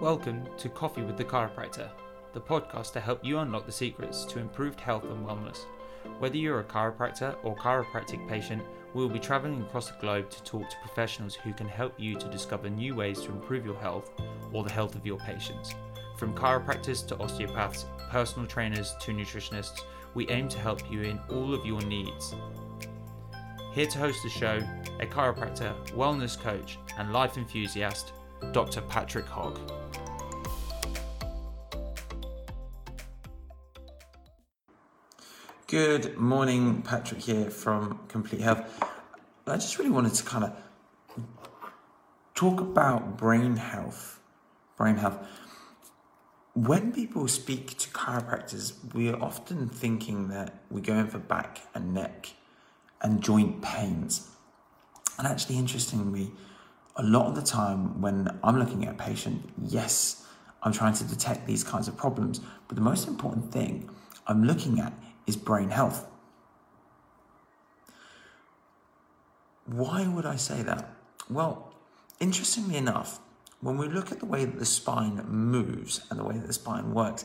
Welcome to Coffee with the Chiropractor, the podcast to help you unlock the secrets to improved health and wellness. Whether you're a chiropractor or chiropractic patient, we will be traveling across the globe to talk to professionals who can help you to discover new ways to improve your health or the health of your patients. From chiropractors to osteopaths, personal trainers to nutritionists, we aim to help you in all of your needs. Here to host the show, a chiropractor, wellness coach, and life enthusiast, Dr. Patrick Hogg. Good morning, Patrick here from Complete Health. I just really wanted to kind of talk about brain health. Brain health. When people speak to chiropractors, we are often thinking that we're going for back and neck and joint pains. And actually, interestingly, a lot of the time when I'm looking at a patient, yes, I'm trying to detect these kinds of problems, but the most important thing I'm looking at is brain health. Why would I say that? Well, interestingly enough, when we look at the way that the spine moves and the way that the spine works,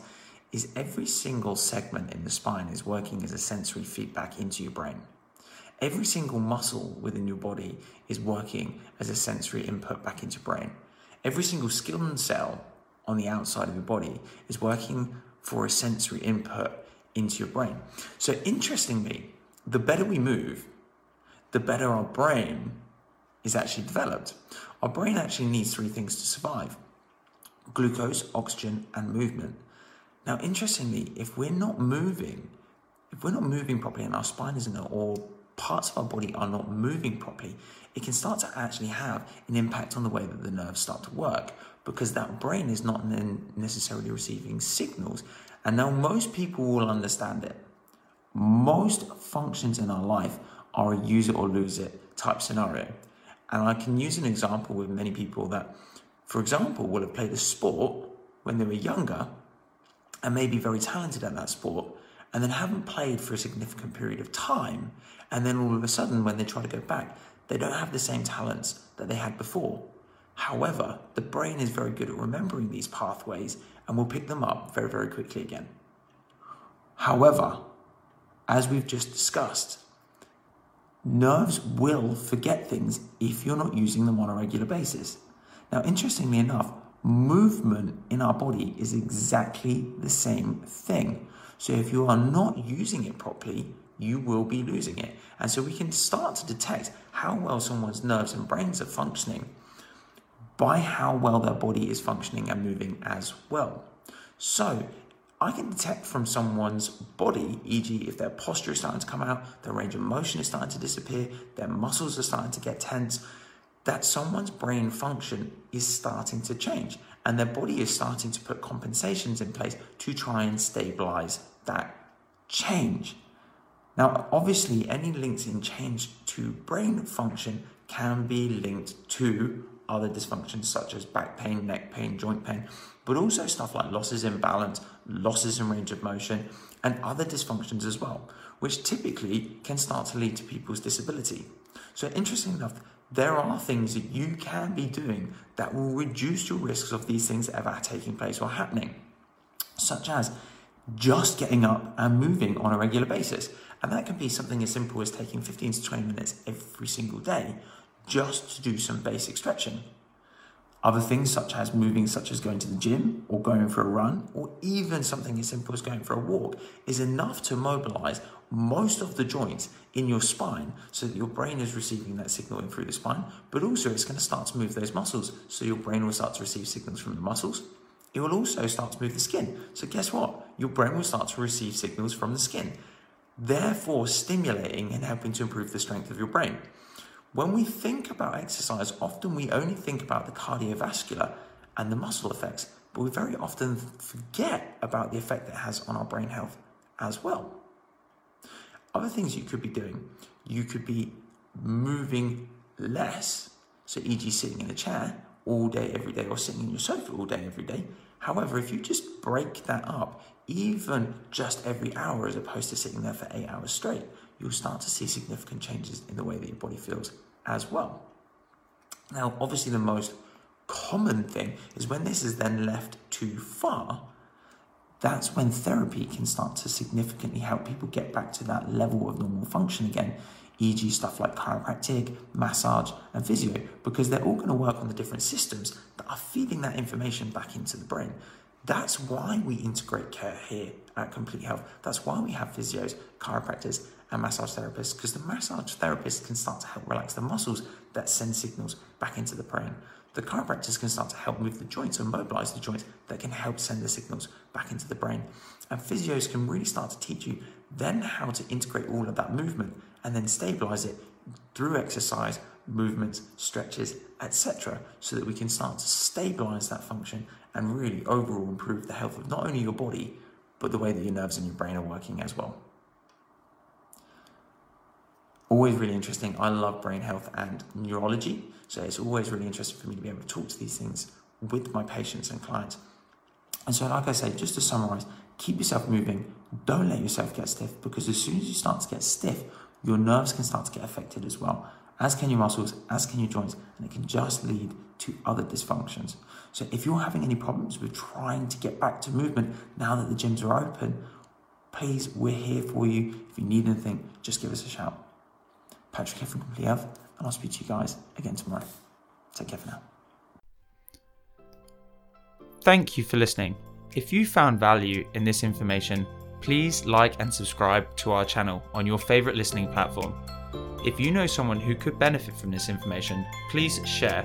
is every single segment in the spine is working as a sensory feedback into your brain. Every single muscle within your body is working as a sensory input back into your brain. Every single skin cell on the outside of your body is working for a sensory input into your brain. So, interestingly, the better we move, the better our brain is actually developed. Our brain actually needs three things to survive glucose, oxygen, and movement. Now, interestingly, if we're not moving, if we're not moving properly and our spine isn't, or parts of our body are not moving properly, it can start to actually have an impact on the way that the nerves start to work because that brain is not necessarily receiving signals and now most people will understand it. Most functions in our life are a use it or lose it type scenario. And I can use an example with many people that, for example, will have played a sport when they were younger and may be very talented at that sport and then haven't played for a significant period of time. And then all of a sudden, when they try to go back, they don't have the same talents that they had before. However, the brain is very good at remembering these pathways and will pick them up very, very quickly again. However, as we've just discussed, nerves will forget things if you're not using them on a regular basis. Now, interestingly enough, movement in our body is exactly the same thing. So, if you are not using it properly, you will be losing it. And so, we can start to detect how well someone's nerves and brains are functioning by how well their body is functioning and moving as well. So, I can detect from someone's body, e.g., if their posture is starting to come out, their range of motion is starting to disappear, their muscles are starting to get tense, that someone's brain function is starting to change and their body is starting to put compensations in place to try and stabilize that change. Now, obviously, any links in change to brain function can be linked to other dysfunctions such as back pain, neck pain, joint pain, but also stuff like losses in balance, losses in range of motion, and other dysfunctions as well, which typically can start to lead to people's disability. So, interesting enough, there are things that you can be doing that will reduce your risks of these things ever taking place or happening, such as just getting up and moving on a regular basis. And that can be something as simple as taking 15 to 20 minutes every single day just to do some basic stretching. Other things such as moving, such as going to the gym or going for a run, or even something as simple as going for a walk, is enough to mobilize most of the joints in your spine so that your brain is receiving that signal in through the spine, but also it's going to start to move those muscles. So your brain will start to receive signals from the muscles. It will also start to move the skin. So guess what? Your brain will start to receive signals from the skin, therefore stimulating and helping to improve the strength of your brain. When we think about exercise, often we only think about the cardiovascular and the muscle effects, but we very often forget about the effect it has on our brain health as well. Other things you could be doing, you could be moving less, so e.g., sitting in a chair all day, every day, or sitting in your sofa all day, every day. However, if you just break that up, even just every hour as opposed to sitting there for eight hours straight, you'll start to see significant changes in the way that your body feels as well. Now, obviously, the most common thing is when this is then left too far, that's when therapy can start to significantly help people get back to that level of normal function again, e.g., stuff like chiropractic, massage, and physio, because they're all going to work on the different systems that are feeding that information back into the brain. That's why we integrate care here at Complete Health. That's why we have physios, chiropractors, and massage therapists, because the massage therapist can start to help relax the muscles that send signals back into the brain. The chiropractors can start to help move the joints and mobilize the joints that can help send the signals back into the brain. And physios can really start to teach you then how to integrate all of that movement and then stabilize it through exercise, movements, stretches, etc., so that we can start to stabilize that function and really overall improve the health of not only your body, but the way that your nerves and your brain are working as well. Always really interesting. I love brain health and neurology, so it's always really interesting for me to be able to talk to these things with my patients and clients. And so, like I say, just to summarize, keep yourself moving. Don't let yourself get stiff because as soon as you start to get stiff, your nerves can start to get affected as well, as can your muscles, as can your joints, and it can just lead to other dysfunctions. So if you're having any problems with trying to get back to movement now that the gyms are open, please, we're here for you. If you need anything, just give us a shout. Patrick here from Complete Health, and I'll speak to you guys again tomorrow. Take care for now. Thank you for listening. If you found value in this information, please like and subscribe to our channel on your favourite listening platform. If you know someone who could benefit from this information, please share.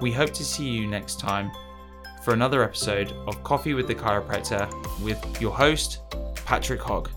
We hope to see you next time for another episode of Coffee with the Chiropractor with your host, Patrick Hogg.